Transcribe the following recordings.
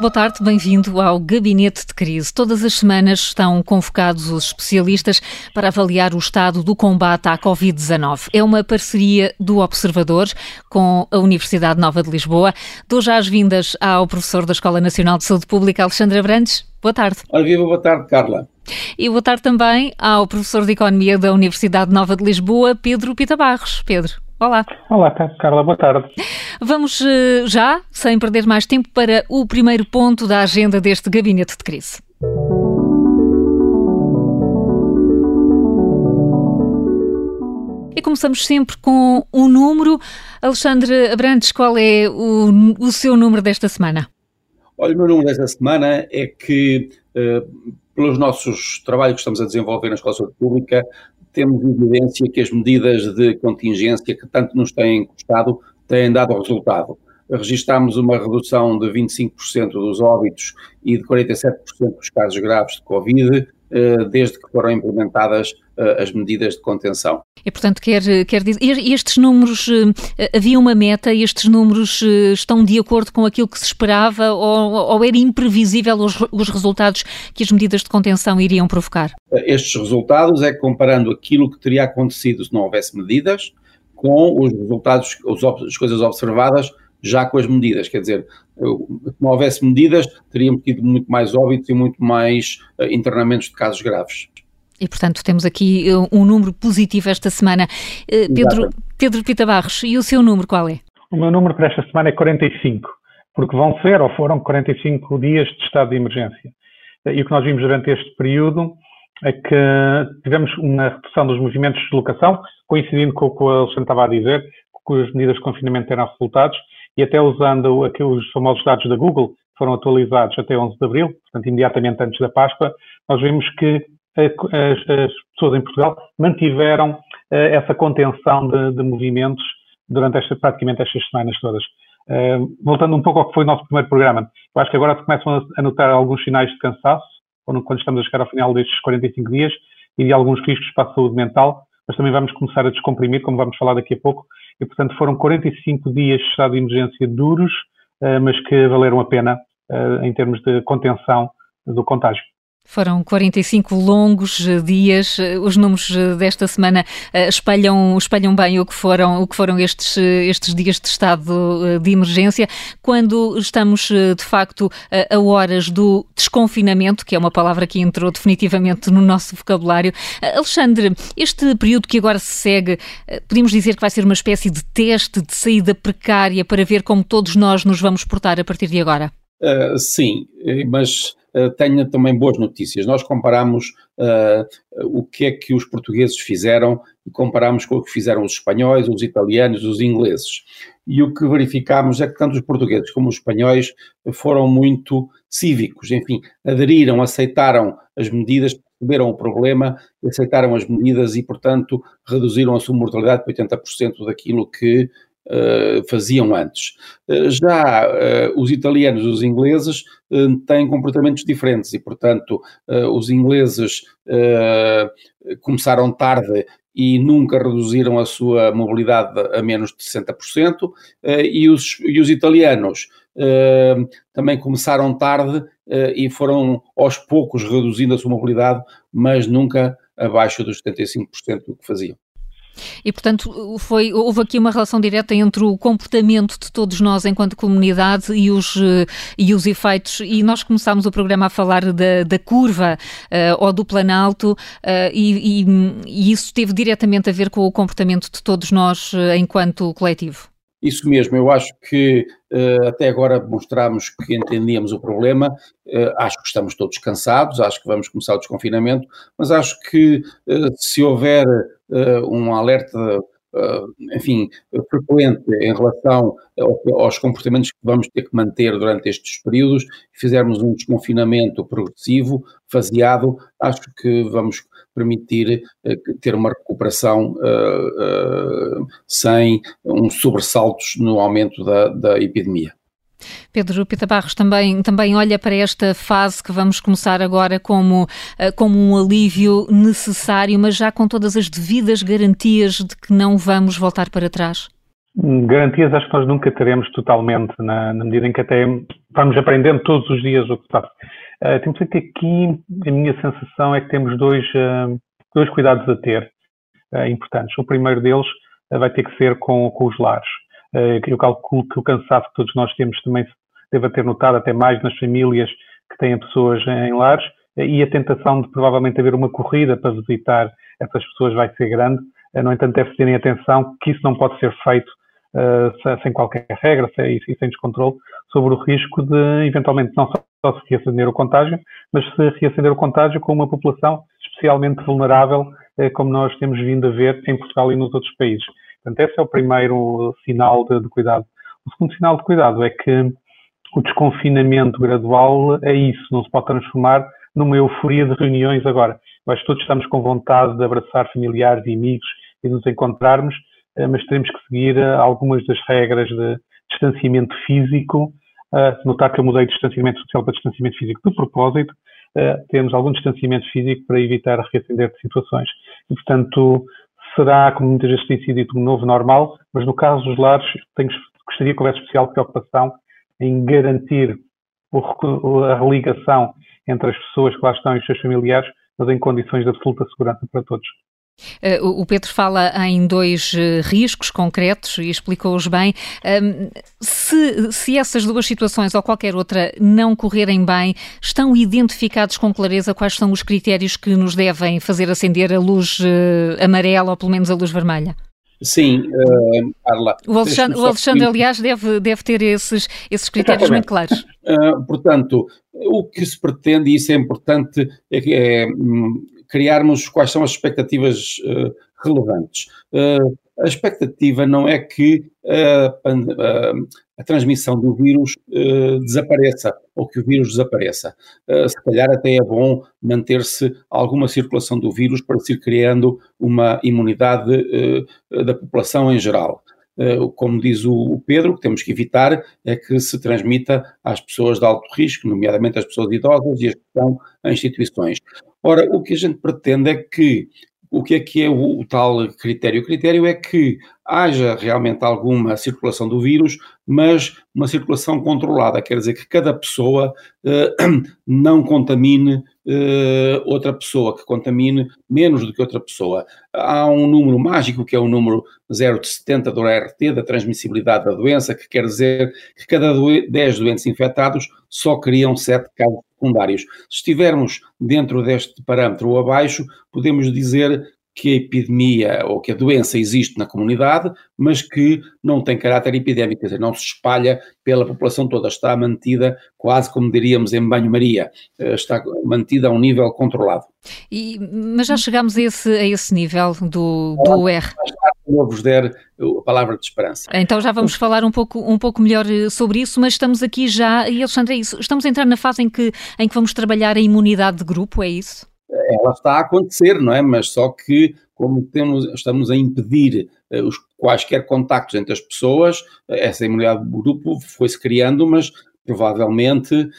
Boa tarde, bem-vindo ao Gabinete de Crise. Todas as semanas estão convocados os especialistas para avaliar o estado do combate à Covid-19. É uma parceria do Observador com a Universidade Nova de Lisboa. Dou já as vindas ao professor da Escola Nacional de Saúde Pública, Alexandre Abrantes. Boa tarde. Ora, viva, boa tarde, Carla. E boa tarde também ao professor de Economia da Universidade Nova de Lisboa, Pedro Pita Barros. Pedro. Olá. Olá, Carla, boa tarde. Vamos eh, já, sem perder mais tempo, para o primeiro ponto da agenda deste gabinete de crise. E começamos sempre com um número. Alexandre Abrantes, qual é o, o seu número desta semana? Olha, o meu número desta semana é que, uh, pelos nossos trabalhos que estamos a desenvolver na Escola de Saúde Pública, temos evidência que as medidas de contingência que tanto nos têm custado têm dado resultado. Registámos uma redução de 25% dos óbitos e de 47% dos casos graves de Covid eh, desde que foram implementadas as medidas de contenção. E, portanto, quer, quer dizer, estes números, eh, havia uma meta, estes números estão de acordo com aquilo que se esperava ou, ou era imprevisível os, os resultados que as medidas de contenção iriam provocar? Estes resultados é comparando aquilo que teria acontecido se não houvesse medidas com os resultados, as coisas observadas já com as medidas, quer dizer, se não houvesse medidas, teríamos tido muito mais óbitos e muito mais internamentos de casos graves. E, portanto, temos aqui uh, um número positivo esta semana. Uh, Pedro, Pedro Pita Barros, e o seu número qual é? O meu número para esta semana é 45, porque vão ser ou foram 45 dias de estado de emergência. E o que nós vimos durante este período é que tivemos uma redução dos movimentos de deslocação, coincidindo com o que o Alexandre estava a dizer, que as medidas de confinamento terão resultados, e até usando aqueles famosos dados da Google, que foram atualizados até 11 de abril, portanto, imediatamente antes da Páscoa, nós vimos que as, as pessoas em Portugal mantiveram eh, essa contenção de, de movimentos durante esta, praticamente estas semanas todas. Uh, voltando um pouco ao que foi o nosso primeiro programa, eu acho que agora se começam a notar alguns sinais de cansaço, quando estamos a chegar ao final destes 45 dias, e de alguns riscos para a saúde mental, mas também vamos começar a descomprimir, como vamos falar daqui a pouco, e portanto foram 45 dias de estado de emergência duros, uh, mas que valeram a pena uh, em termos de contenção do contágio. Foram 45 longos eh, dias. Eh, os números eh, desta semana espelham, espelham bem o que foram, o que foram estes, estes dias de estado de emergência, quando estamos de facto a horas do desconfinamento, que é uma palavra que entrou definitivamente no nosso vocabulário. Alexandre, este período que agora se segue, podemos dizer que vai ser uma espécie de teste de saída precária para ver como todos nós nos vamos portar a partir de agora? Uh, sim, mas tenha também boas notícias. Nós comparamos uh, o que é que os portugueses fizeram e comparamos com o que fizeram os espanhóis, os italianos, os ingleses. E o que verificamos é que tanto os portugueses como os espanhóis foram muito cívicos, enfim, aderiram, aceitaram as medidas, perceberam o problema, aceitaram as medidas e, portanto, reduziram a sua mortalidade para 80% daquilo que Uh, faziam antes. Uh, já uh, os italianos e os ingleses têm comportamentos diferentes e, portanto, os ingleses começaram tarde e nunca reduziram a sua mobilidade a menos de 60%, e, os, e os italianos também começaram tarde e foram aos poucos reduzindo a sua mobilidade, mas nunca abaixo dos 75% do que faziam. E, portanto, foi, houve aqui uma relação direta entre o comportamento de todos nós enquanto comunidade e os, eh, e os efeitos. E nós começámos o programa a falar da, da curva uh, ou do planalto, uh, e, e, e, isso teve diretamente a ver com o comportamento de todos nós uh, enquanto coletivo. Isso mesmo, eu acho que uh, até agora mostramos que entendíamos o problema, uh, acho que estamos todos cansados, acho que vamos começar o desconfinamento, mas acho que uh, se houver um alerta enfim, frequente em relação aos comportamentos que vamos ter que manter durante estes períodos, fizermos um desconfinamento progressivo, faseado, acho que vamos permitir uh, ter uma recuperação uh, sem um sobressaltos no aumento da, da epidemia. Pedro Pita Barros também, também olha para esta fase que vamos começar agora como, eh, como um alívio necessário, mas já com todas as devidas garantias de que não vamos voltar para trás? Garantias acho que nós nunca teremos totalmente, na, na medida em que até vamos aprendendo todos os dias o que passa. Uh, temos que aqui, a minha sensação é que temos dois, uh, dois cuidados a ter uh, importantes. O primeiro deles vai ter que ser com, com os lares. Eu calculo que o cansaço que todos nós temos também deve ter notado, até mais nas famílias que têm pessoas em lares, e a tentação de provavelmente haver uma corrida para visitar essas pessoas vai ser grande. No entanto, deve terem atenção que isso não pode ser feito uh, sem qualquer regra e sem descontrole sobre o risco de, eventualmente, não só se reacender o contágio, mas se reacender o contágio com uma população especialmente vulnerável, uh, como nós temos vindo a ver em Portugal e nos outros países. Portanto, esse é o primeiro sinal de, de cuidado. O segundo sinal de cuidado é que o desconfinamento gradual é isso, não se pode transformar numa euforia de reuniões agora. Nós todos estamos com vontade de abraçar familiares e amigos e nos encontrarmos, eh, mas teremos que seguir eh, algumas das regras de distanciamento físico. Eh, notar que eu mudei de distanciamento social para distanciamento físico de propósito. Temos algum distanciamento físico para evitar reacender de situações. E, portanto, será, como muitas vezes tem sido dito, um novo normal, mas no caso dos lares, tenho, gostaria que houvesse especial preocupação em garantir o, a religação entre as pessoas que lá estão e os seus familiares, mas em condições de absoluta segurança para todos. Uh, o Pedro fala em dois uh, riscos concretos e explicou-os bem. Se, se, essas duas situações ou qualquer outra não correrem bem, estão identificados com clareza quais são os critérios que nos devem fazer acender a luz uh, amarela ou pelo menos a luz vermelha? Sim, uh, Carla. O Alexandre, o Alexandre aliás, deve, deve ter esses, esses critérios muito claros. Uh, portanto, o que se pretende, e isso é importante, é, é um, criarmos quais são as expectativas uh, relevantes. a expectativa não é que a transmissão do vírus uh, desapareça, ou que o vírus desapareça. Uh, se calhar até é bom manter-se alguma circulação do vírus para se ir criando uma imunidade uh, da população em geral. Como diz o, Pedro, que temos que evitar é que se transmita às pessoas de alto risco, nomeadamente às pessoas idosas e as que estão em instituições. Ora, o que a gente pretende é que o que é que é o, o, tal critério? O critério é que haja realmente alguma circulação do vírus, mas uma circulação controlada, quer dizer que cada pessoa eh, não contamine eh, outra pessoa, que contamine menos do que outra pessoa. Há um número mágico que é o número 0 de 70 do RT, da transmissibilidade da doença, que quer dizer que cada 10 doentes infectados só criam 7 casos secundários. Se estivermos dentro deste parâmetro ou abaixo, podemos dizer que a epidemia ou que a doença existe na comunidade, mas que não tem caráter epidémico, quer dizer, não se espalha pela população toda, está mantida quase como diríamos em banho-maria, eh, está mantida a um nível controlado. E, mas já chegamos a esse, a esse nível do, do R. Eu vos der a palavra de esperança. Então já vamos falar um pouco, um pouco melhor eh, sobre isso, mas estamos aqui já, e Alexandre, é isso, estamos a entrar na fase em que, em que vamos trabalhar a imunidade de grupo, é isso? ela está a acontecer, não é? Mas só que, como temos, estamos a impedir uh, os quaisquer contactos entre as pessoas, essa imunidade do grupo foi-se criando, mas provavelmente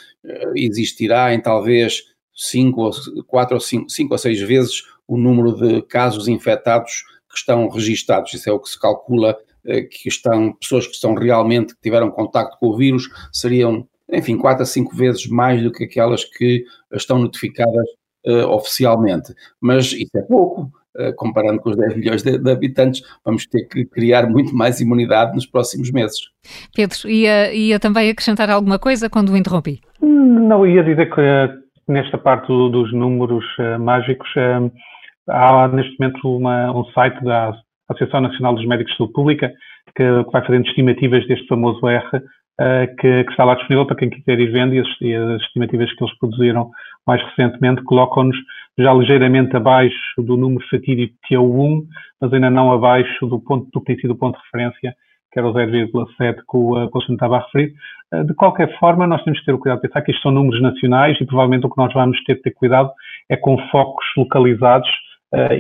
existirá em talvez cinco ou quatro ou cinco, cinco ou seis vezes o número de casos infectados estão registados. Isso é o que se calcula uh, que estão pessoas que estão realmente que tiveram contacto com o vírus seriam enfim, quatro a cinco vezes mais do que aquelas que estão notificadas uh, oficialmente, mas isso é pouco. Uh, comparando com os 10 milhões de, de, habitantes, vamos ter que criar muito mais imunidade nos próximos meses. Pedro, ia, ia também acrescentar alguma coisa quando o interrompi? Não, ia dizer que uh, nesta parte do, dos números mágicos, há neste momento uma, um site da Associação Nacional dos Médicos de Saúde Pública que, que vai fazendo estimativas deste famoso R uh, que, que, está lá disponível para quem quiser ir vendo e as, e as, estimativas que eles produziram mais recentemente colocam-nos já ligeiramente abaixo do número fatídico que é o 1, mas ainda não abaixo do ponto do que tem sido o ponto de referência, que era o 0,7 que o Alexandre estava a referir. Uh, de qualquer forma, nós temos que ter o cuidado de pensar que isto são números nacionais e provavelmente o que nós vamos ter que ter cuidado é com focos localizados uh,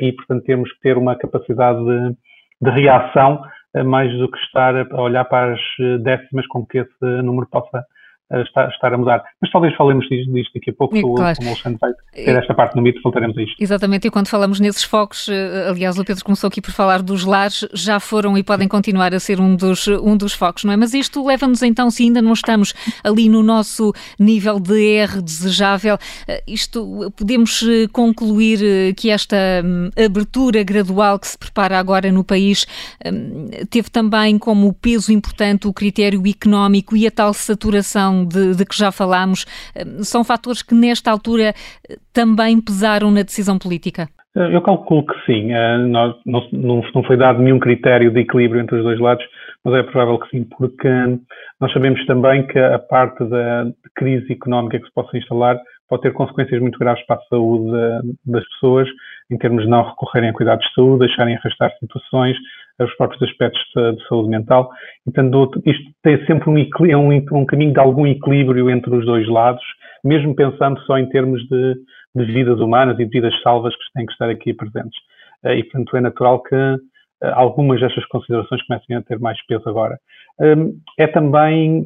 e, portanto, temos que ter uma capacidade de, de reação mais do que estar a olhar para as eh, décimas com que esse número possa, estar, estar, a mudar. Mas talvez falemos disto, disto daqui a pouco, e, claro. como o Alexandre vai ter esta parte no mito, voltaremos a isto. Exatamente, e quando falamos nesses focos, eh, aliás, o Pedro começou aqui por falar dos lares, já foram e podem continuar a ser um dos, um dos focos, não é? Mas isto leva-nos então, se ainda não estamos ali no nosso nível de R desejável, eh, isto podemos eh, concluir que esta hum, abertura gradual que se prepara agora no país hum, teve também como peso importante o critério económico e a tal saturação de, de que já falámos, hum, são fatores que nesta altura também pesaram na decisão política? Eh, eu calculo que sim. Eh, não, não, foi dado nenhum critério de equilíbrio entre os dois lados, mas é provável que sim, porque nós sabemos também que a parte da crise económica que se possa instalar pode ter consequências muito graves para a saúde das pessoas, em termos de não recorrerem a cuidados de saúde, deixarem arrastar situações, os próprios aspectos de, de saúde mental. Portanto, isto tem sempre um, é um, um, caminho de algum equilíbrio entre os dois lados, mesmo pensando só em termos de, de vidas humanas e de vidas salvas que têm que estar aqui presentes. Eh, e, portanto, é natural que eh, algumas destas considerações comecem a ter mais peso agora. Hum, é também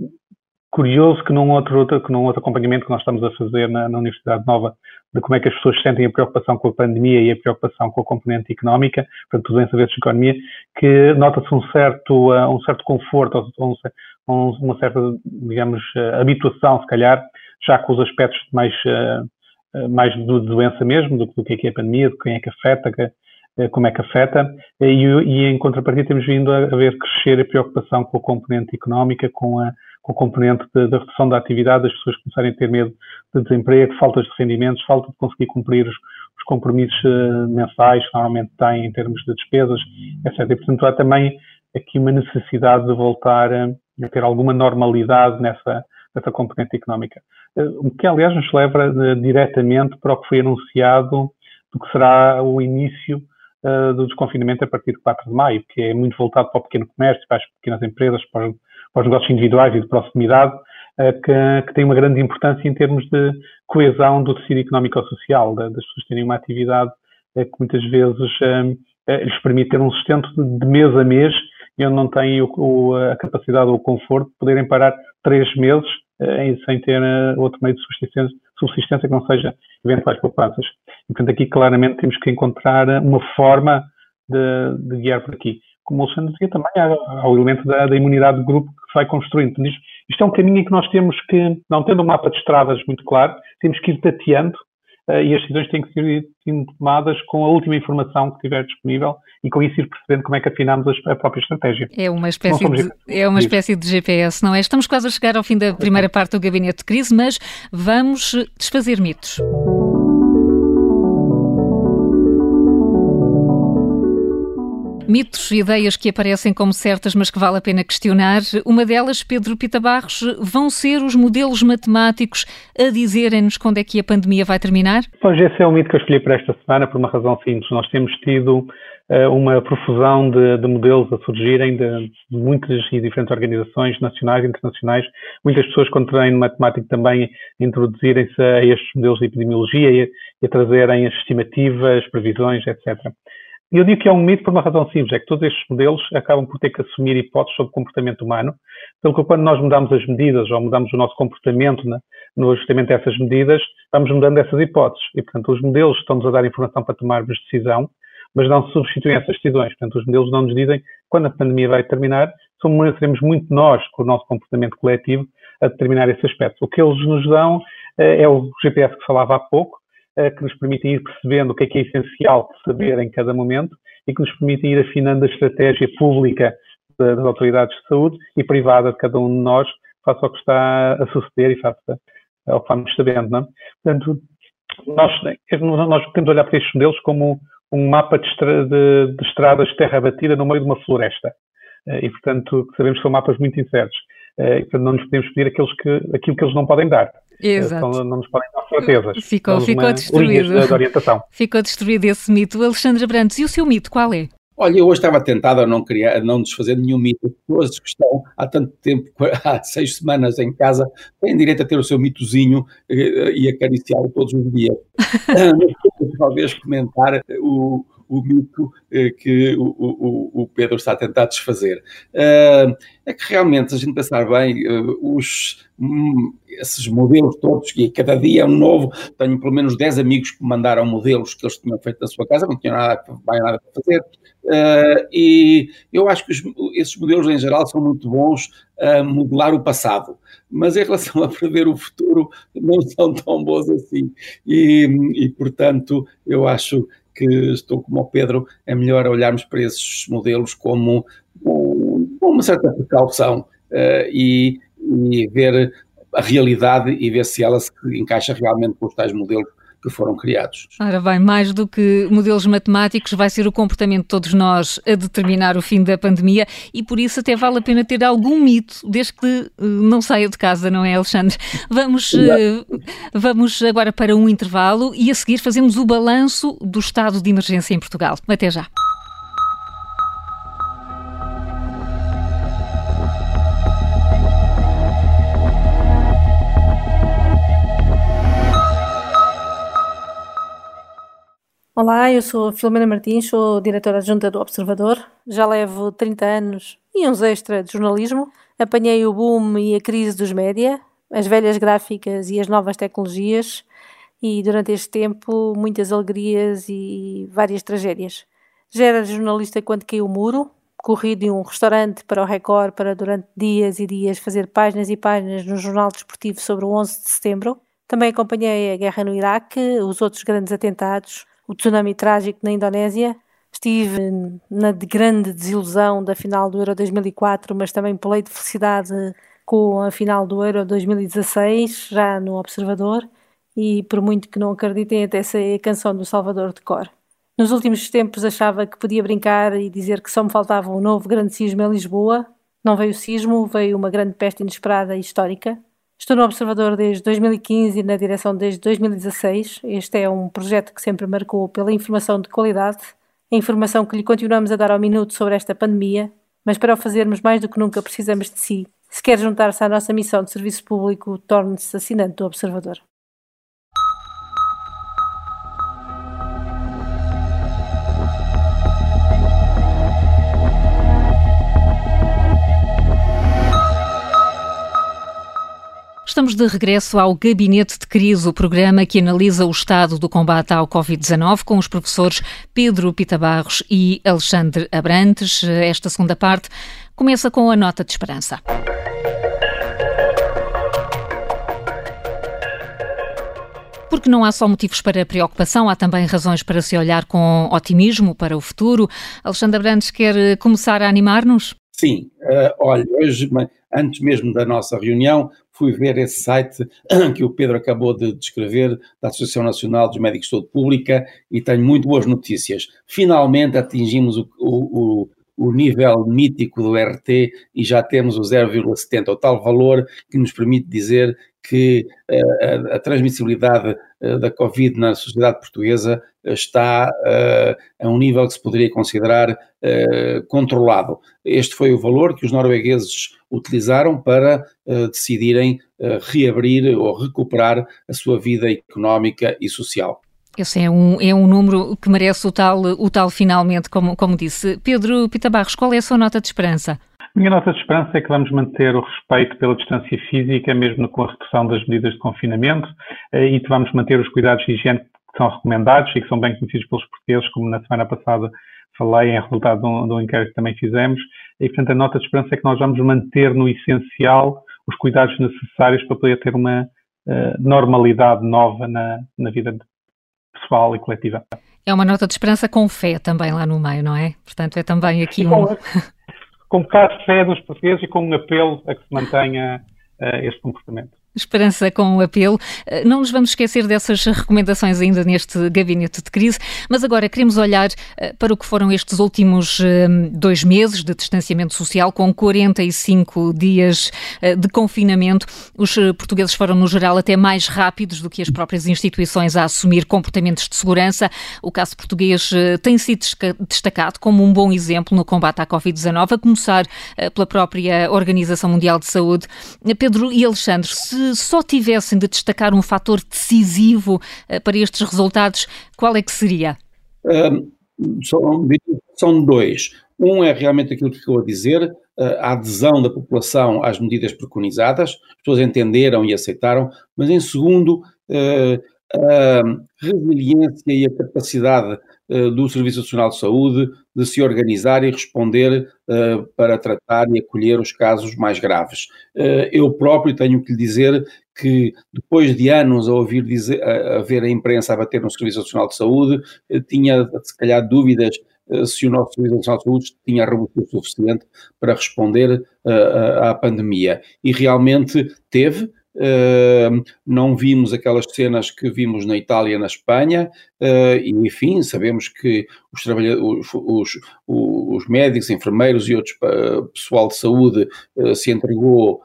curioso que num outro, que num outro acompanhamento que nós estamos a fazer na, na, Universidade Nova, de como é que as pessoas sentem a preocupação com a pandemia e a preocupação com a componente económica, portanto, doença versus economia, que nota-se um certo, uh, um certo conforto, um, um, uma certa, digamos, uh, habituação, se calhar, já com os aspectos mais, uh, mais de doença mesmo, do, do que é que é a pandemia, de quem é que afeta, que, como é que afeta, e, e, em contrapartida temos vindo a, a ver crescer a preocupação com a componente económica, com a com o componente da redução da atividade, as pessoas começarem a ter medo de desemprego, faltas de rendimentos, falta de conseguir cumprir os, os compromissos uh, mensais que normalmente têm em termos de despesas, etc. E, portanto, há também aqui uma necessidade de voltar a, ter alguma normalidade nessa, nessa componente económica. Uh, o que, aliás, nos leva uh, diretamente para o que foi anunciado do que será o início do desconfinamento a partir de 4 de maio, que é muito voltado para o pequeno comércio, para as pequenas empresas, para os para os negócios individuais e de proximidade, eh, que, que tem uma grande importância em termos de coesão do tecido económico-social, das pessoas terem uma atividade eh, que muitas vezes eh, lhes permite ter um sustento de mês a mês e onde não têm a capacidade ou o conforto de poderem parar três meses sem ter outro meio de subsistência, que não seja eventuais poupanças. Portanto, aqui claramente temos que encontrar uma forma de, de guiar por aqui como o Alexandre dizia, também há, o elemento da, da, imunidade de grupo que se vai construindo. Isto, isto, é um caminho em que nós temos que, não tendo um mapa de estradas muito claro, temos que ir tateando uh, e as decisões têm que ser tomadas com a última informação que tiver disponível e com isso ir percebendo como é que afinamos a, a própria estratégia. É uma espécie, de, é uma espécie de GPS, não é? Estamos quase a chegar ao fim da primeira parte do gabinete de crise, mas vamos desfazer mitos. Mitos e ideias que aparecem como certas, mas que vale a pena questionar. Uma delas, Pedro Pita Barros, vão ser os modelos matemáticos a dizerem-nos quando é que a pandemia vai terminar? Pois esse é o mito que eu escolhi para esta semana, por uma razão simples. Nós temos tido uh, uma profusão de, de, modelos a surgirem de, de, muitas e diferentes organizações nacionais e internacionais. Muitas pessoas com treino matemático também introduzirem-se a estes modelos de epidemiologia e, e a trazerem as estimativas, previsões, etc. E eu digo que é um mito por uma razão simples, é que todos estes modelos acabam por ter que assumir hipóteses sobre o comportamento humano, pelo que quando nós mudamos as medidas ou mudamos o nosso comportamento né, no ajustamento a essas medidas, vamos mudando essas hipóteses. E, portanto, os modelos estão-nos a dar informação para tomarmos decisão, mas não substituem essas decisões. Portanto, os modelos não nos dizem quando a pandemia vai terminar, seremos muito nós, com o nosso comportamento coletivo, a determinar esse aspecto. O que eles nos dão eh, é o GPS que falava há pouco, que nos permitem ir percebendo o que é que é essencial saber em cada momento e que nos permitem ir afinando a estratégia pública das autoridades de saúde e privada de cada um de nós face ao que está a suceder e face ao que vamos sabendo. Não? É? Portanto, nós, nós podemos olhar para estes modelos como um mapa de, estra de, de estradas de terra batida no meio de uma floresta. Eh, e, portanto, sabemos que são mapas muito incertos. Eh, e, portanto, não nos podemos pedir aqueles que, aquilo que eles não podem dar. Exato. Então, não nos podem dar certezas. Ficou, ficou destruído. De orientação. Ficou destruído esse mito. Alexandra Brandes, e o seu mito qual é? Olha, eu hoje estava tentado a não criar, a não desfazer nenhum mito. As pessoas que estão há tanto tempo, há seis semanas em casa, têm direito a ter o seu mitozinho eh, e acariciá-lo todos os dias. Talvez comentar o, o mito que o, o, o, Pedro está a tentar desfazer. é que realmente, a gente pensar bem, os, hum, esses modelos todos, que cada dia é um novo, tenho pelo menos 10 amigos que me mandaram modelos que eles tinham feito na sua casa, não tinham nada, nada para fazer, Uh, e eu acho que os, esses modelos em geral são muito bons a modelar o passado, mas em relação a prever o futuro não são tão bons assim. E, e portanto, eu acho que estou como o Pedro, é melhor olharmos para esses modelos como com uma certa precaução uh, e, e ver a realidade e ver se ela se encaixa realmente com os tais modelos que foram criados. Ora bem, mais do que modelos matemáticos, vai ser o comportamento de todos nós a determinar o fim da pandemia e por isso até vale a pena ter algum mito, desde que eh, não saia de casa, não é, Alexandre? Vamos, uh, vamos agora para um intervalo e a seguir fazemos o balanço do estado de emergência em Portugal. Até já. Olá, eu sou Filomena Martins, sou diretora adjunta do Observador. Já levo 30 anos e uns extra de jornalismo. Apanhei o boom e a crise dos média, as velhas gráficas e as novas tecnologias e durante este tempo muitas alegrias e várias tragédias. Já era jornalista quando caiu o muro, corri de um restaurante para o Record para durante dias e dias fazer páginas e páginas no jornal desportivo sobre o 11 de setembro. Também acompanhei a guerra no Iraque, os outros grandes atentados, o tsunami trágico na Indonésia. Estive na grande desilusão da final do Euro 2004, mas também pulei de felicidade com a final do Euro 2016, já no Observador, e por muito que não acreditem, até sei a canção do Salvador de cor. Nos últimos tempos achava que podia brincar e dizer que só me faltava um novo grande sismo em Lisboa. Não veio o sismo, veio uma grande peste inesperada e histórica. Estou no Observador desde 2015 e na direção desde 2016. Este é um projeto que sempre marcou pela informação de qualidade, a informação que lhe continuamos a dar ao minuto sobre esta pandemia, mas para o fazermos mais do que nunca precisamos de si. Se quer juntar-se à nossa missão de serviço público, torne-se assinante do Observador. Estamos de regresso ao Gabinete de Crise, o programa que analisa o estado do combate ao Covid-19 com os professores Pedro Pita Barros e Alexandre Abrantes. Esta segunda parte começa com a nota de esperança. Porque não há só motivos para preocupação, há também razões para se olhar com otimismo para o futuro. Alexandre Abrantes quer começar a animar-nos? Sim, uh, olha, hoje, antes mesmo da nossa reunião, fui ver esse site que o Pedro acabou de descrever, da Associação Nacional dos Médicos de Saúde Pública, e tenho muito boas notícias. Finalmente atingimos o, o, o nível mítico do RT e já temos o 0,70, o tal valor que nos permite dizer que uh, a, a, transmissibilidade da Covid na sociedade portuguesa está uh, a um nível que se poderia considerar controlado. Este foi o valor que os noruegueses utilizaram para decidirem reabrir ou recuperar a sua vida económica e social. Esse é um, é um número que merece o tal, o tal finalmente, como, como disse. Pedro Pita Barros, qual é a sua nota de esperança? A minha nota de esperança é que vamos manter o respeito pela distância física, mesmo com a redução das medidas de confinamento, eh, e que vamos manter os cuidados de higiene que são recomendados e que são bem conhecidos pelos portugueses, como na semana passada falei em resultado de um, de um inquérito que também fizemos. E, portanto, a nota de esperança é que nós vamos manter no essencial os cuidados necessários para poder ter uma uh, normalidade nova na, na vida pessoal e coletiva. É uma nota de esperança com fé também lá no meio, não é? Portanto, é também aqui um. Com, de fé dos portugueses e com um apelo a que se mantenha uh, este comportamento. Esperança com o apelo. Eh, não nos vamos esquecer dessas recomendações ainda neste gabinete de crise, mas agora queremos olhar eh, para o que foram estes últimos eh, dois meses de distanciamento social, com 45 dias de confinamento. Os portugueses foram, no geral, até mais rápidos do que as próprias instituições a assumir comportamentos de segurança. O caso português tem sido destacado como um bom exemplo no combate à Covid-19, a começar pela própria Organização Mundial de Saúde. Pedro e Alexandre, se só tivessem de destacar um fator decisivo uh, para estes resultados, qual é que seria? Um, são, são dois. Um é realmente aquilo que acabou a dizer, a adesão da população às medidas preconizadas, as pessoas entenderam e aceitaram, mas em segundo, a resiliência e a capacidade do Serviço Nacional de Saúde de se organizar e responder para tratar e acolher os casos mais graves. eu próprio tenho que lhe dizer que depois de anos a ouvir dizer, a, a ver a imprensa a bater no Serviço Nacional de Saúde, tinha se calhar dúvidas eh, se o nosso Serviço Nacional de Saúde tinha robustez suficiente para responder uh, à pandemia. E realmente teve. Uh, não vimos aquelas cenas que vimos na Itália na Espanha, uh, e enfim, sabemos que os, os, os, os médicos, enfermeiros e outros pessoal de saúde se entregou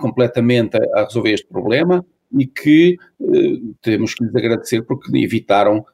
completamente a, resolver este problema e que temos que lhes agradecer porque evitaram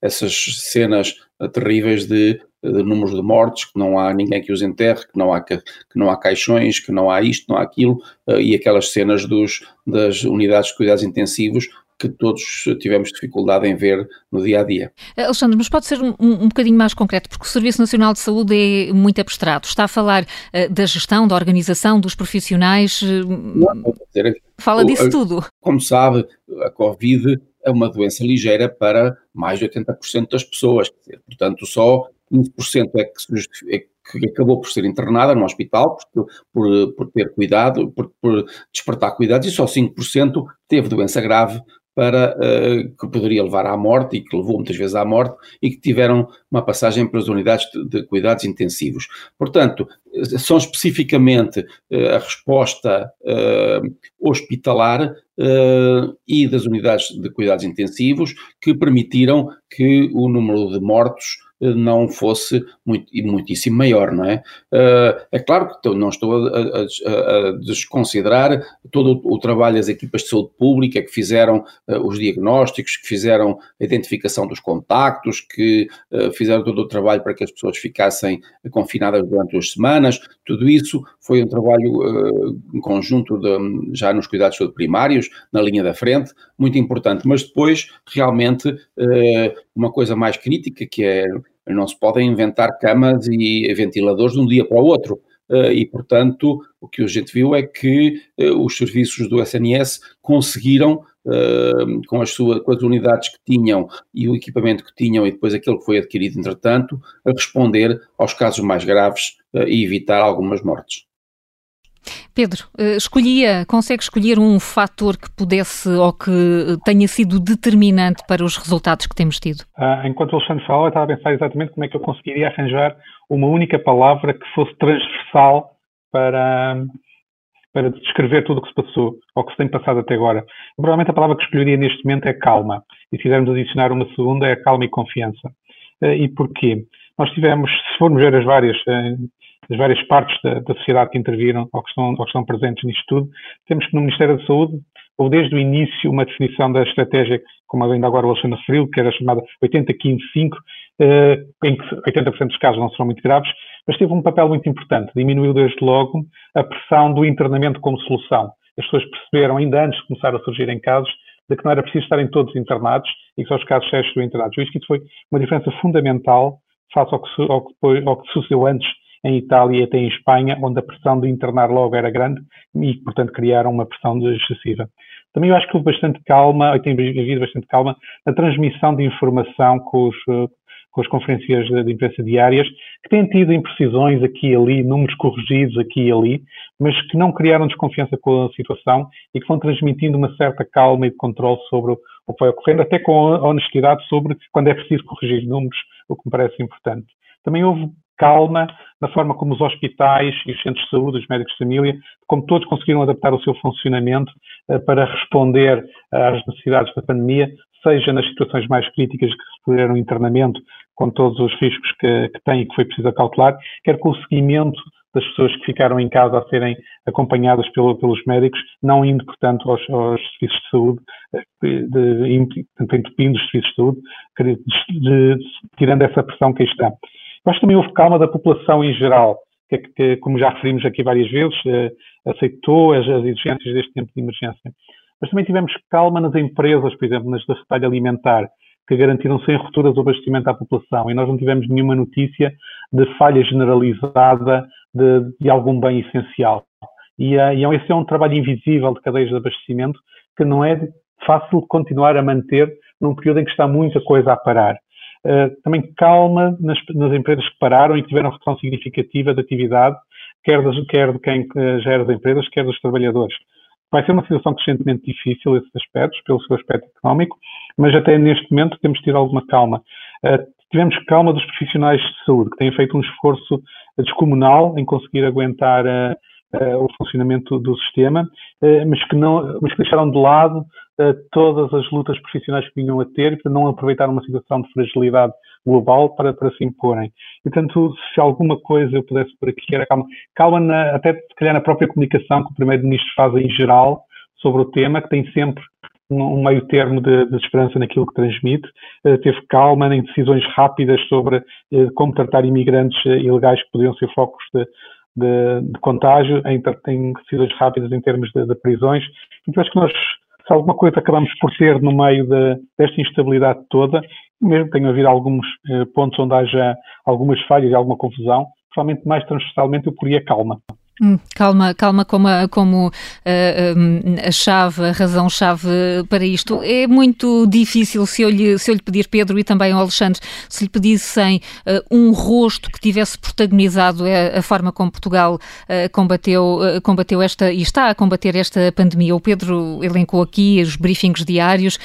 essas cenas terríveis de, de números de mortes, que não há ninguém que os enterre, que não há, que não há caixões, que não há isto, não há aquilo, eh, e aquelas cenas dos, das unidades de cuidados intensivos que todos tivemos dificuldade em ver no dia a dia. Alexandre, mas pode ser um, um bocadinho mais concreto, porque o Serviço Nacional de Saúde é muito abstrato. Está a falar uh, da gestão, da organização, dos profissionais. Uh, não, dizer, Fala disso tudo. Como sabe, a Covid é uma doença ligeira para mais de 80% das pessoas. Portanto, só 15% é que, é que acabou por ser internada no hospital por, por, por ter cuidado, por, por, despertar cuidados, e só 5% teve doença grave para uh, que poderia levar à morte e que levou muitas vezes à morte e que tiveram uma passagem pelas unidades de, de cuidados intensivos. Portanto, são especificamente uh, a resposta uh, hospitalar e das unidades de cuidados intensivos que permitiram que o número de mortos não fosse muito, muitíssimo maior, não é? Uh, é claro que não estou a, a, a, desconsiderar todo o, o, trabalho das equipas de saúde pública que fizeram uh, os diagnósticos, que fizeram a identificação dos contactos, que uh, fizeram todo o trabalho para que as pessoas ficassem confinadas durante duas semanas. Tudo isso foi um trabalho em conjunto de, já nos cuidados de saúde primários, na linha da frente, muito importante. Mas depois, realmente, uma coisa mais crítica que é não se podem inventar camas e ventiladores de um dia para o outro. Eh, e, portanto, o que a gente viu é que eh, os serviços do SNS conseguiram, eh, com as, suas, com as unidades que tinham e o equipamento que tinham e depois aquilo que foi adquirido entretanto, a responder aos casos mais graves e evitar algumas mortes. Pedro, eh, escolhia, consegue escolher um fator que pudesse ou que tenha sido determinante para os resultados que temos tido? Ah, enquanto o Alexandre fala, eu estava a pensar exatamente como é que eu conseguiria arranjar uma única palavra que fosse transversal para, para descrever tudo o que se passou ou que se tem passado até agora. Provavelmente a palavra que escolheria neste momento é calma. E se quisermos adicionar uma segunda, é calma e confiança. Eh, e porquê? Nós tivemos, se formos ver as várias das várias partes da, da, sociedade que interviram ou que, estão, ou que estão presentes nisto tudo, temos que no Ministério da Saúde houve desde o início uma definição da estratégia, como ainda agora o Alexandre referiu, que era chamada 80-15-5, eh, em que 80% dos casos não serão muito graves, mas teve um papel muito importante. Diminuiu desde logo a pressão do internamento como solução. As pessoas perceberam, ainda antes de começar a surgirem casos, de que não era preciso estarem todos internados e que só os casos sérios estão internados. Isso foi uma diferença fundamental face ao que, ao que, ao que sucedeu antes em Itália e até em Espanha, onde a pressão de internar logo era grande e, portanto, criaram uma pressão excessiva. Também eu acho que houve bastante calma, tem havido bastante calma na transmissão de informação com, os, com as conferências de imprensa diárias, que têm tido imprecisões aqui e ali, números corrigidos aqui e ali, mas que não criaram desconfiança com a situação e que vão transmitindo uma certa calma e controle sobre o que vai ocorrendo, até com honestidade sobre quando é preciso corrigir números, o que me parece importante. Também houve calma na forma como os hospitais e os centros de saúde, os médicos de família, como todos conseguiram adaptar o seu funcionamento uh, para responder às necessidades da pandemia, seja nas situações mais críticas que requereram internamento, com todos os riscos que, que tem e que foi preciso acautelar, quer com o seguimento das pessoas que ficaram em casa a serem acompanhadas pelo, pelos médicos, não indo, portanto, aos, aos serviços de saúde, eh, de, de, entupindo os serviços de saúde, de, de, tirando essa pressão que aí está. Mas também houve calma da população em geral, que, que como já referimos aqui várias vezes, eh, aceitou as, as exigências deste tempo de emergência. Mas também tivemos calma nas empresas, por exemplo, nas da retalho alimentar, que garantiram sem rupturas o abastecimento à população e nós não tivemos nenhuma notícia de falha generalizada de, de algum bem essencial. E, uh, e esse é um trabalho invisível de cadeias de abastecimento que não é fácil de continuar a manter num período em que está muita coisa a parar. Uh, também calma nas, nas, empresas que pararam e tiveram redução significativa de atividade, quer, das, quer de quem gera as empresas, quer dos trabalhadores. Vai ser uma situação crescentemente difícil esses aspectos, pelo seu aspecto económico, mas até neste momento temos tido alguma calma. Uh, tivemos calma dos profissionais de saúde, que têm feito um esforço descomunal em conseguir aguentar uh, o funcionamento do sistema, mas, que não, mas que deixaram de lado todas as lutas profissionais que vinham a ter para não aproveitar uma situação de fragilidade global para, para se imporem. E, portanto, se alguma coisa eu pudesse por aqui era calma, calma na, até se calhar na própria comunicação que o Primeiro-Ministro faz em geral sobre o tema, que tem sempre um meio termo de, de esperança naquilo que transmite, uh, teve calma em decisões rápidas sobre uh, como tratar imigrantes uh, ilegais que podiam ser focos de, de, de contágio, em, em, decisões rápidas em termos de, de prisões. Então, acho que nós se alguma coisa acabamos por ter no meio de, desta instabilidade toda, mesmo tenha havido alguns eh, pontos onde haja algumas falhas e alguma confusão, provavelmente mais transversalmente eu poria calma. Hum, calma, calma como, a, como uh, a chave, a razão-chave para isto. É muito difícil se eu, lhe, se eu lhe pedir, Pedro, e também ao Alexandre, se lhe pedissem uh, um rosto que tivesse protagonizado a, a forma como Portugal uh, combateu, combateu esta e está a combater esta pandemia. O Pedro elencou aqui os briefings diários.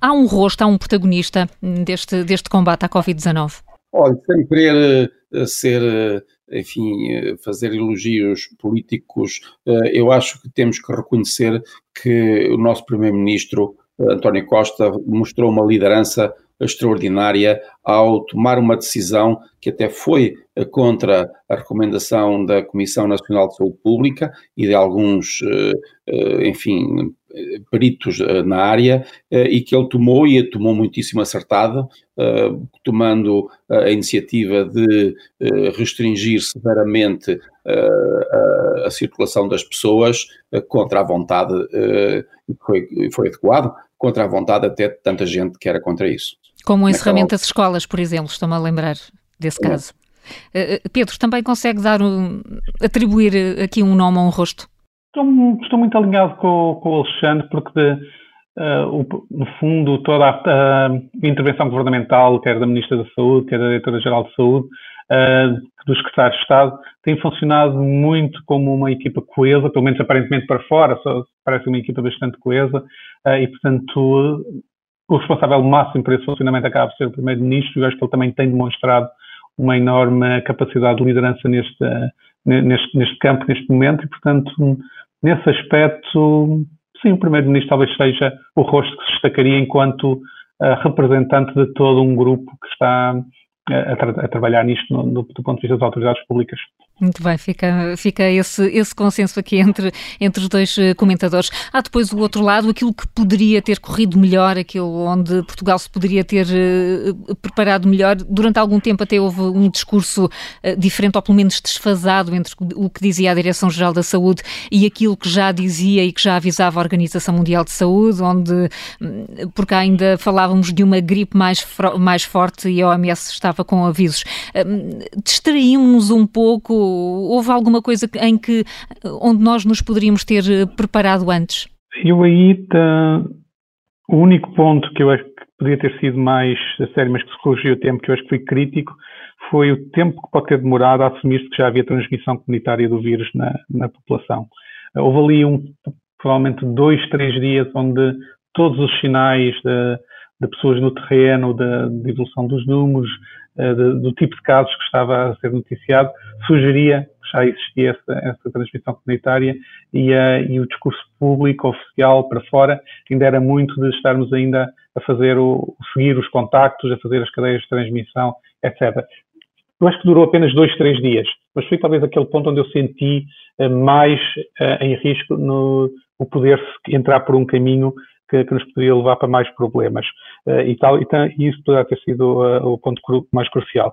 Há um rosto, há um protagonista deste, deste combate à Covid-19? Olha, sem querer ser enfim, eh, fazer elogios políticos, eh, eu acho que temos que reconhecer que o nosso Primeiro-Ministro, eh, António Costa, mostrou uma liderança extraordinária ao tomar uma decisão que até foi contra a recomendação da Comissão Nacional de Saúde Pública e de alguns, enfim, peritos na área e que ele tomou e tomou muitíssimo acertado, tomando a iniciativa de restringir severamente a, circulação das pessoas contra a vontade, e foi, foi adequado, contra a vontade até de tanta gente que era contra isso. Como o encerramento das escolas, por exemplo, estou-me a lembrar desse caso. Pedro, também consegue dar um, atribuir aqui um nome a um rosto? Estou, estou muito alinhado com, com, o Alexandre, porque de, uh, o, no fundo toda a, intervenção governamental, quer da Ministra da Saúde, quer da Diretora-Geral de Saúde, uh, do Secretário de Estado, tem funcionado muito como uma equipa coesa, pelo menos aparentemente para fora, parece uma equipa bastante coesa, e portanto o responsável máximo por esse funcionamento acaba por ser o Primeiro-Ministro e eu acho que ele também tem demonstrado uma enorme capacidade de liderança neste, neste, neste campo, neste momento, e, portanto, nesse aspecto, sim, o Primeiro-Ministro talvez seja o rosto que se destacaria enquanto uh, representante de todo um grupo que está a, tra a trabalhar nisto no, no, do ponto de vista das autoridades públicas. Muito bem, fica, fica esse, esse consenso aqui entre, entre os dois eh, comentadores. Há depois o outro lado, aquilo que poderia ter corrido melhor, aquilo onde Portugal se poderia ter uh, preparado melhor. Durante algum tempo até houve um discurso uh, diferente, ou pelo menos desfasado, entre o que dizia a Direção-Geral da Saúde e aquilo que já dizia e que já avisava a Organização Mundial de Saúde, onde, hum, porque ainda falávamos de uma gripe mais, mais forte e a OMS estava com avisos. Um, Distraímos-nos um pouco houve alguma coisa em que onde nós nos poderíamos ter eh, preparado antes? Eu aí tá, o único ponto que eu acho que podia ter sido mais a sério, mas que se corrigiu o tempo, que eu acho que foi crítico, foi o tempo que pode ter demorado a assumir-se que já havia transmissão comunitária do vírus na, na população. Houve ali um, provavelmente dois, três dias onde todos os sinais de, de pessoas no terreno, de evolução dos números, de, do tipo de casos que estava a ser noticiado, sugeria que já existia essa, essa transmissão comunitária e, uh, e, o discurso público, oficial, para fora, ainda era muito de estarmos ainda a fazer o, seguir os contactos, a fazer as cadeias de transmissão, etc. Eu acho que durou apenas dois, três dias, mas foi talvez aquele ponto onde eu senti uh, mais em risco no, o poder entrar por um caminho que, que nos poderia levar para mais problemas. Uh, e, tal, e, e, isso poderá ter sido uh, o ponto cru, mais crucial.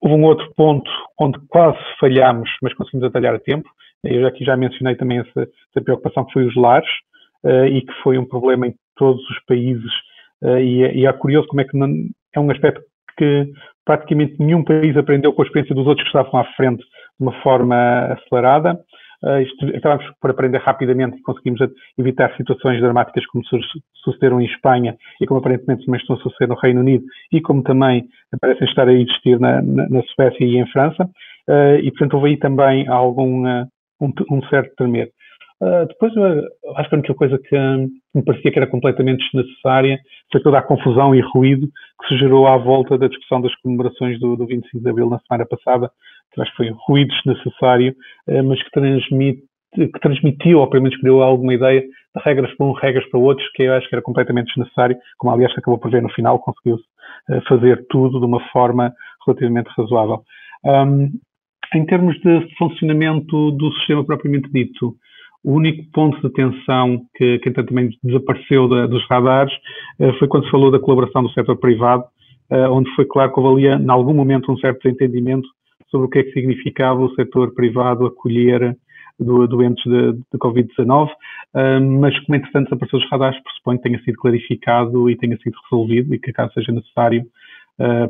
Houve um outro ponto onde quase falhámos, mas conseguimos atalhar a tempo. Eu aqui já mencionei também essa, essa preocupação que foi os lares uh, e que foi um problema em todos os países Uh, e, e, é curioso como é que não, é um aspecto que praticamente nenhum país aprendeu com a experiência dos outros que estavam à frente de uma forma acelerada. Uh, acabamos por aprender rapidamente e conseguimos evitar situações dramáticas como sucederam em Espanha e como aparentemente também estão a suceder no Reino Unido e como também parecem estar a existir na, na, na Suécia e em França. Uh, e, portanto, houve aí também algum uh, um, um, certo tremer. depois, acho que a única coisa que me parecia que era completamente desnecessária foi toda a confusão e ruído que se gerou à volta da discussão das comemorações do, do 25 de Abril na semana passada, que foi ruído desnecessário, eh, mas que, transmite, que transmitiu, ou pelo menos criou alguma ideia de regras para um, regras para outros, que eu acho que era completamente desnecessário, como aliás acabou por ver no final, conseguiu-se eh, fazer tudo de uma forma relativamente razoável. Um, em termos de funcionamento do sistema propriamente dito, o único ponto de atenção que, que também desapareceu da, dos radares uh, foi quando se falou da colaboração do setor privado, onde foi claro que houve ali, em algum momento, um certo desentendimento sobre o que é que significava o setor privado acolher do, doentes de, de Covid-19, uh, mas como entretanto desapareceu dos radares, pressuponho que tenha sido clarificado e tenha sido resolvido e que caso seja necessário,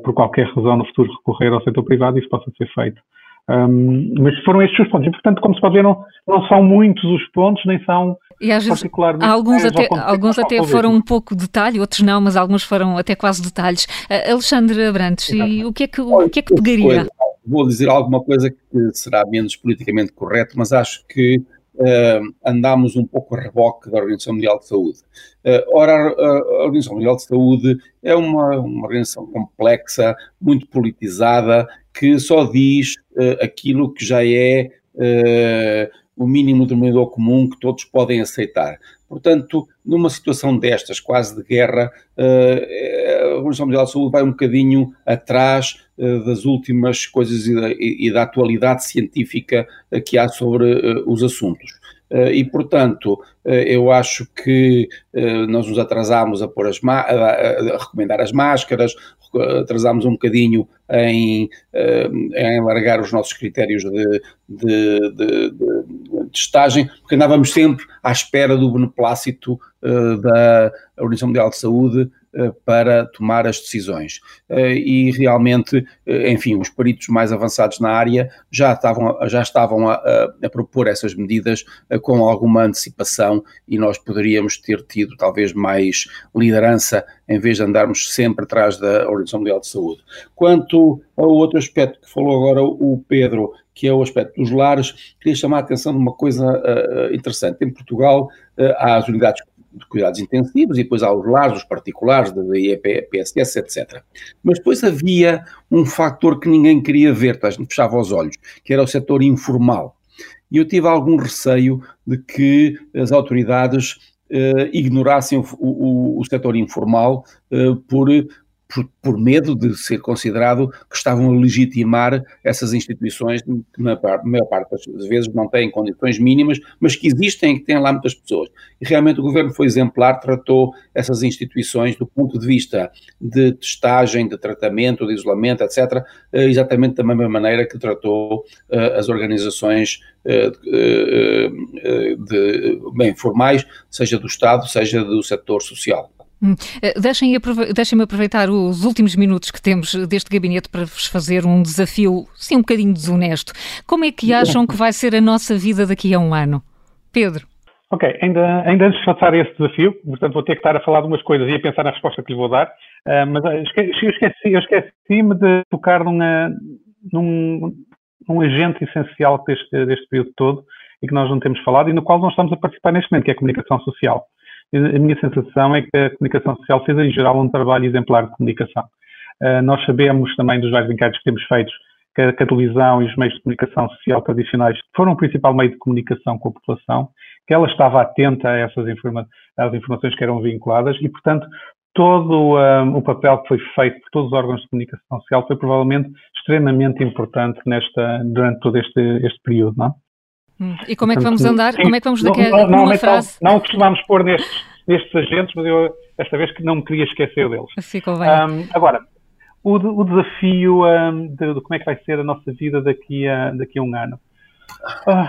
por qualquer razão no futuro recorrer ao setor privado, isso possa ser feito. Um, mas foram estes os pontos. E, portanto, como se pode ver, não, não são muitos os pontos, nem são e às vezes, particularmente. Alguns até, alguns até foram um pouco detalhe, outros não, mas alguns foram até quase detalhes. Uh, Alexandre Abrantes, e o que é que, o, que, é que pegaria? Vou dizer alguma coisa que será menos politicamente correto, mas acho que uh, um pouco a reboque da Organização Mundial de Saúde. Uh, ora, a, a, Organização Mundial de Saúde é uma, uma organização complexa, muito politizada, que só diz uh, aquilo que já é o mínimo denominador comum que todos podem aceitar. Portanto, numa situação destas, quase de guerra, a Organização Mundial de Saúde vai um bocadinho atrás das últimas coisas e da, e da atualidade científica que há sobre os assuntos. E, portanto, eu acho que nós nos atrasámos a, pôr as a recomendar as máscaras, atrasámos um bocadinho em, em alargar os nossos critérios de, de, de, de testagem, porque andávamos sempre à espera do beneplácito da Organização Mundial de Saúde eh, para tomar as decisões. Eh, e realmente, eh, enfim, os peritos mais avançados na área já estavam, já estavam a, a, propor essas medidas com alguma antecipação e nós poderíamos ter tido talvez mais liderança em vez de andarmos sempre atrás da Organização Mundial de Saúde. Quanto ao outro aspecto que falou agora o Pedro, que é o aspecto dos lares, queria chamar a atenção de uma coisa interessante. Em Portugal, uh, há as unidades de cuidados intensivos e depois há os lares, particulares, da IEPSS, etc. Mas depois havia um fator que ninguém queria ver, tá, fechava os olhos, que era o setor informal. E eu tive algum receio de que as autoridades uh, ignorassem o, o, o setor informal uh, por por, por, medo de ser considerado que estavam a legitimar essas instituições que na maior parte das vezes não têm condições mínimas, mas que existem e que têm lá muitas pessoas. E realmente o governo foi exemplar, tratou essas instituições do ponto de vista de testagem, de tratamento, de isolamento, etc., eh, exatamente da mesma maneira que tratou uh, as organizações uh, de, bem, formais, seja do Estado, seja do setor social. Hum. Eh, deixem-me aproveitar os últimos minutos que temos deste gabinete para vos fazer um desafio, sim, um bocadinho desonesto. Como é que acham que vai ser a nossa vida daqui a um ano? Pedro. Ok, ainda, ainda antes de passar esse desafio, portanto vou ter que estar a falar de umas coisas e a pensar na resposta que lhe vou dar, uh, mas eu esqueci-me esqueci de tocar numa, num, num agente essencial deste, deste período todo e que nós não temos falado e no qual nós estamos a participar neste momento, que é a comunicação social a minha sensação é que a comunicação social fez em geral um trabalho exemplar de comunicação. Uh, nós sabemos também dos vários enquetes que temos feitos que a, que a, televisão e os meios de comunicação social tradicionais foram o principal meio de comunicação com a população, que ela estava atenta a essas informa às informações que eram vinculadas e, portanto, todo um, o papel que foi feito por todos os órgãos de comunicação social foi provavelmente extremamente importante nesta, durante todo este, este período, não? Hum. E como é que vamos andar? Como é que vamos daqui a uma frase? Não, não costumamos pôr nestes, nestes agentes, mas eu esta vez que não me queria esquecer deles. Ficou bem. Um, agora, o, o desafio um, de, de, como é que vai ser a nossa vida daqui a, daqui a um ano. Uh,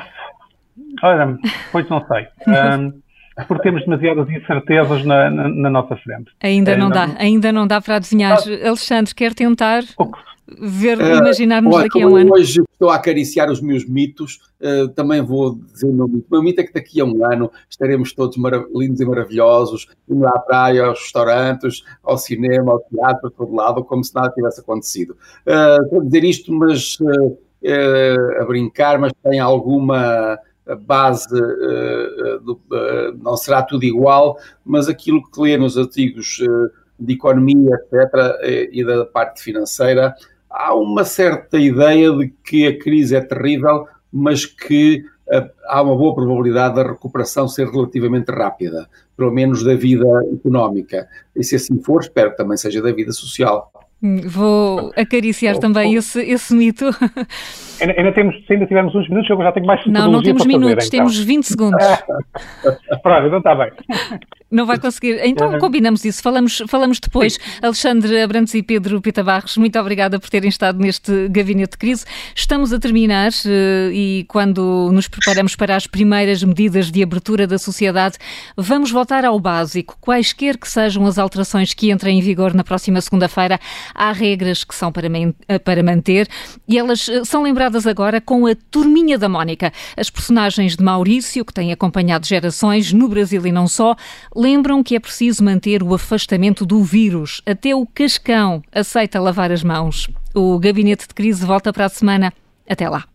olha, pois não sei. Um, porque temos demasiadas incertezas na, na, na nossa frente. Ainda é, não, não, dá, ainda não dá para adivinhar. Ah, Alexandre, quer tentar ver, uh, imaginar-nos daqui a um ano? Hoje estou a acariciar os meus mitos, uh, também vou dizer o meu mito. O meu mito é que daqui a um ano estaremos todos lindos e maravilhosos, indo à praia, aos restaurantes, ao cinema, ao teatro, a todo lado, como se nada tivesse acontecido. Uh, estou a dizer isto, mas a brincar, mas tem alguma base, do, não será tudo igual, mas aquilo que lê nos artigos de economia, etc., e da parte financeira, há uma certa ideia de que a crise é terrível, mas que uh, há uma boa probabilidade da recuperação ser relativamente rápida, pelo menos da vida económica. E se assim for, espero que também seja da vida social. Hum, vou acariciar oh, também oh. Esse, esse mito. Ainda, ainda, temos, se ainda tivermos uns minutos, eu já tenho mais Não, não temos minutos, então. temos 20 segundos. Pronto, então está bem. Não vai conseguir. Então combinamos isso, falamos, falamos depois. Sim. Alexandre Abrantes e Pedro Pita Barros, muito obrigada por terem estado neste gabinete de crise. Estamos a terminar eh, e quando nos preparamos para as primeiras medidas de abertura da sociedade, vamos voltar ao básico. Quaisquer que sejam as alterações que entrem em vigor na próxima segunda-feira, há regras que são para, eh, para manter e elas eh, são lembradas agora com a Turminha da Mónica. As personagens de Maurício, que têm acompanhado gerações no Brasil e não só, lembram que é preciso manter o afastamento do vírus. Até o Cascão aceita lavar as mãos. O gabinete de crise volta para a semana. Até lá.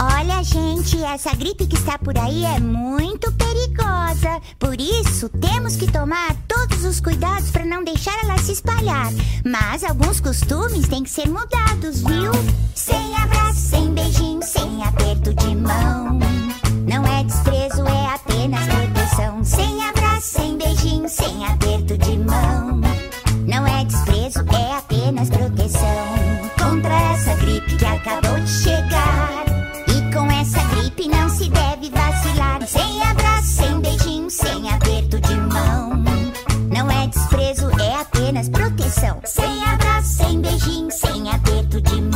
Olha, gente, essa gripe que está por aí é muito perigosa. Por isso, temos que tomar todos os cuidados para não deixar ela se espalhar. Mas alguns costumes têm que ser mudados, viu? Sem abraço, sem beijinho, sem aperto de mão. Não é desprezo, é apenas proteção. Sem abraço, sem beijinho, sem aperto de mão. Não é desprezo, é apenas proteção. Contra essa gripe que acabou de chegar. E com essa gripe não se deve vacilar. Sem abraço, sem beijinho, sem aperto de mão. Não é desprezo, é apenas proteção. Sem abraço, sem beijinho, sem aperto de mão.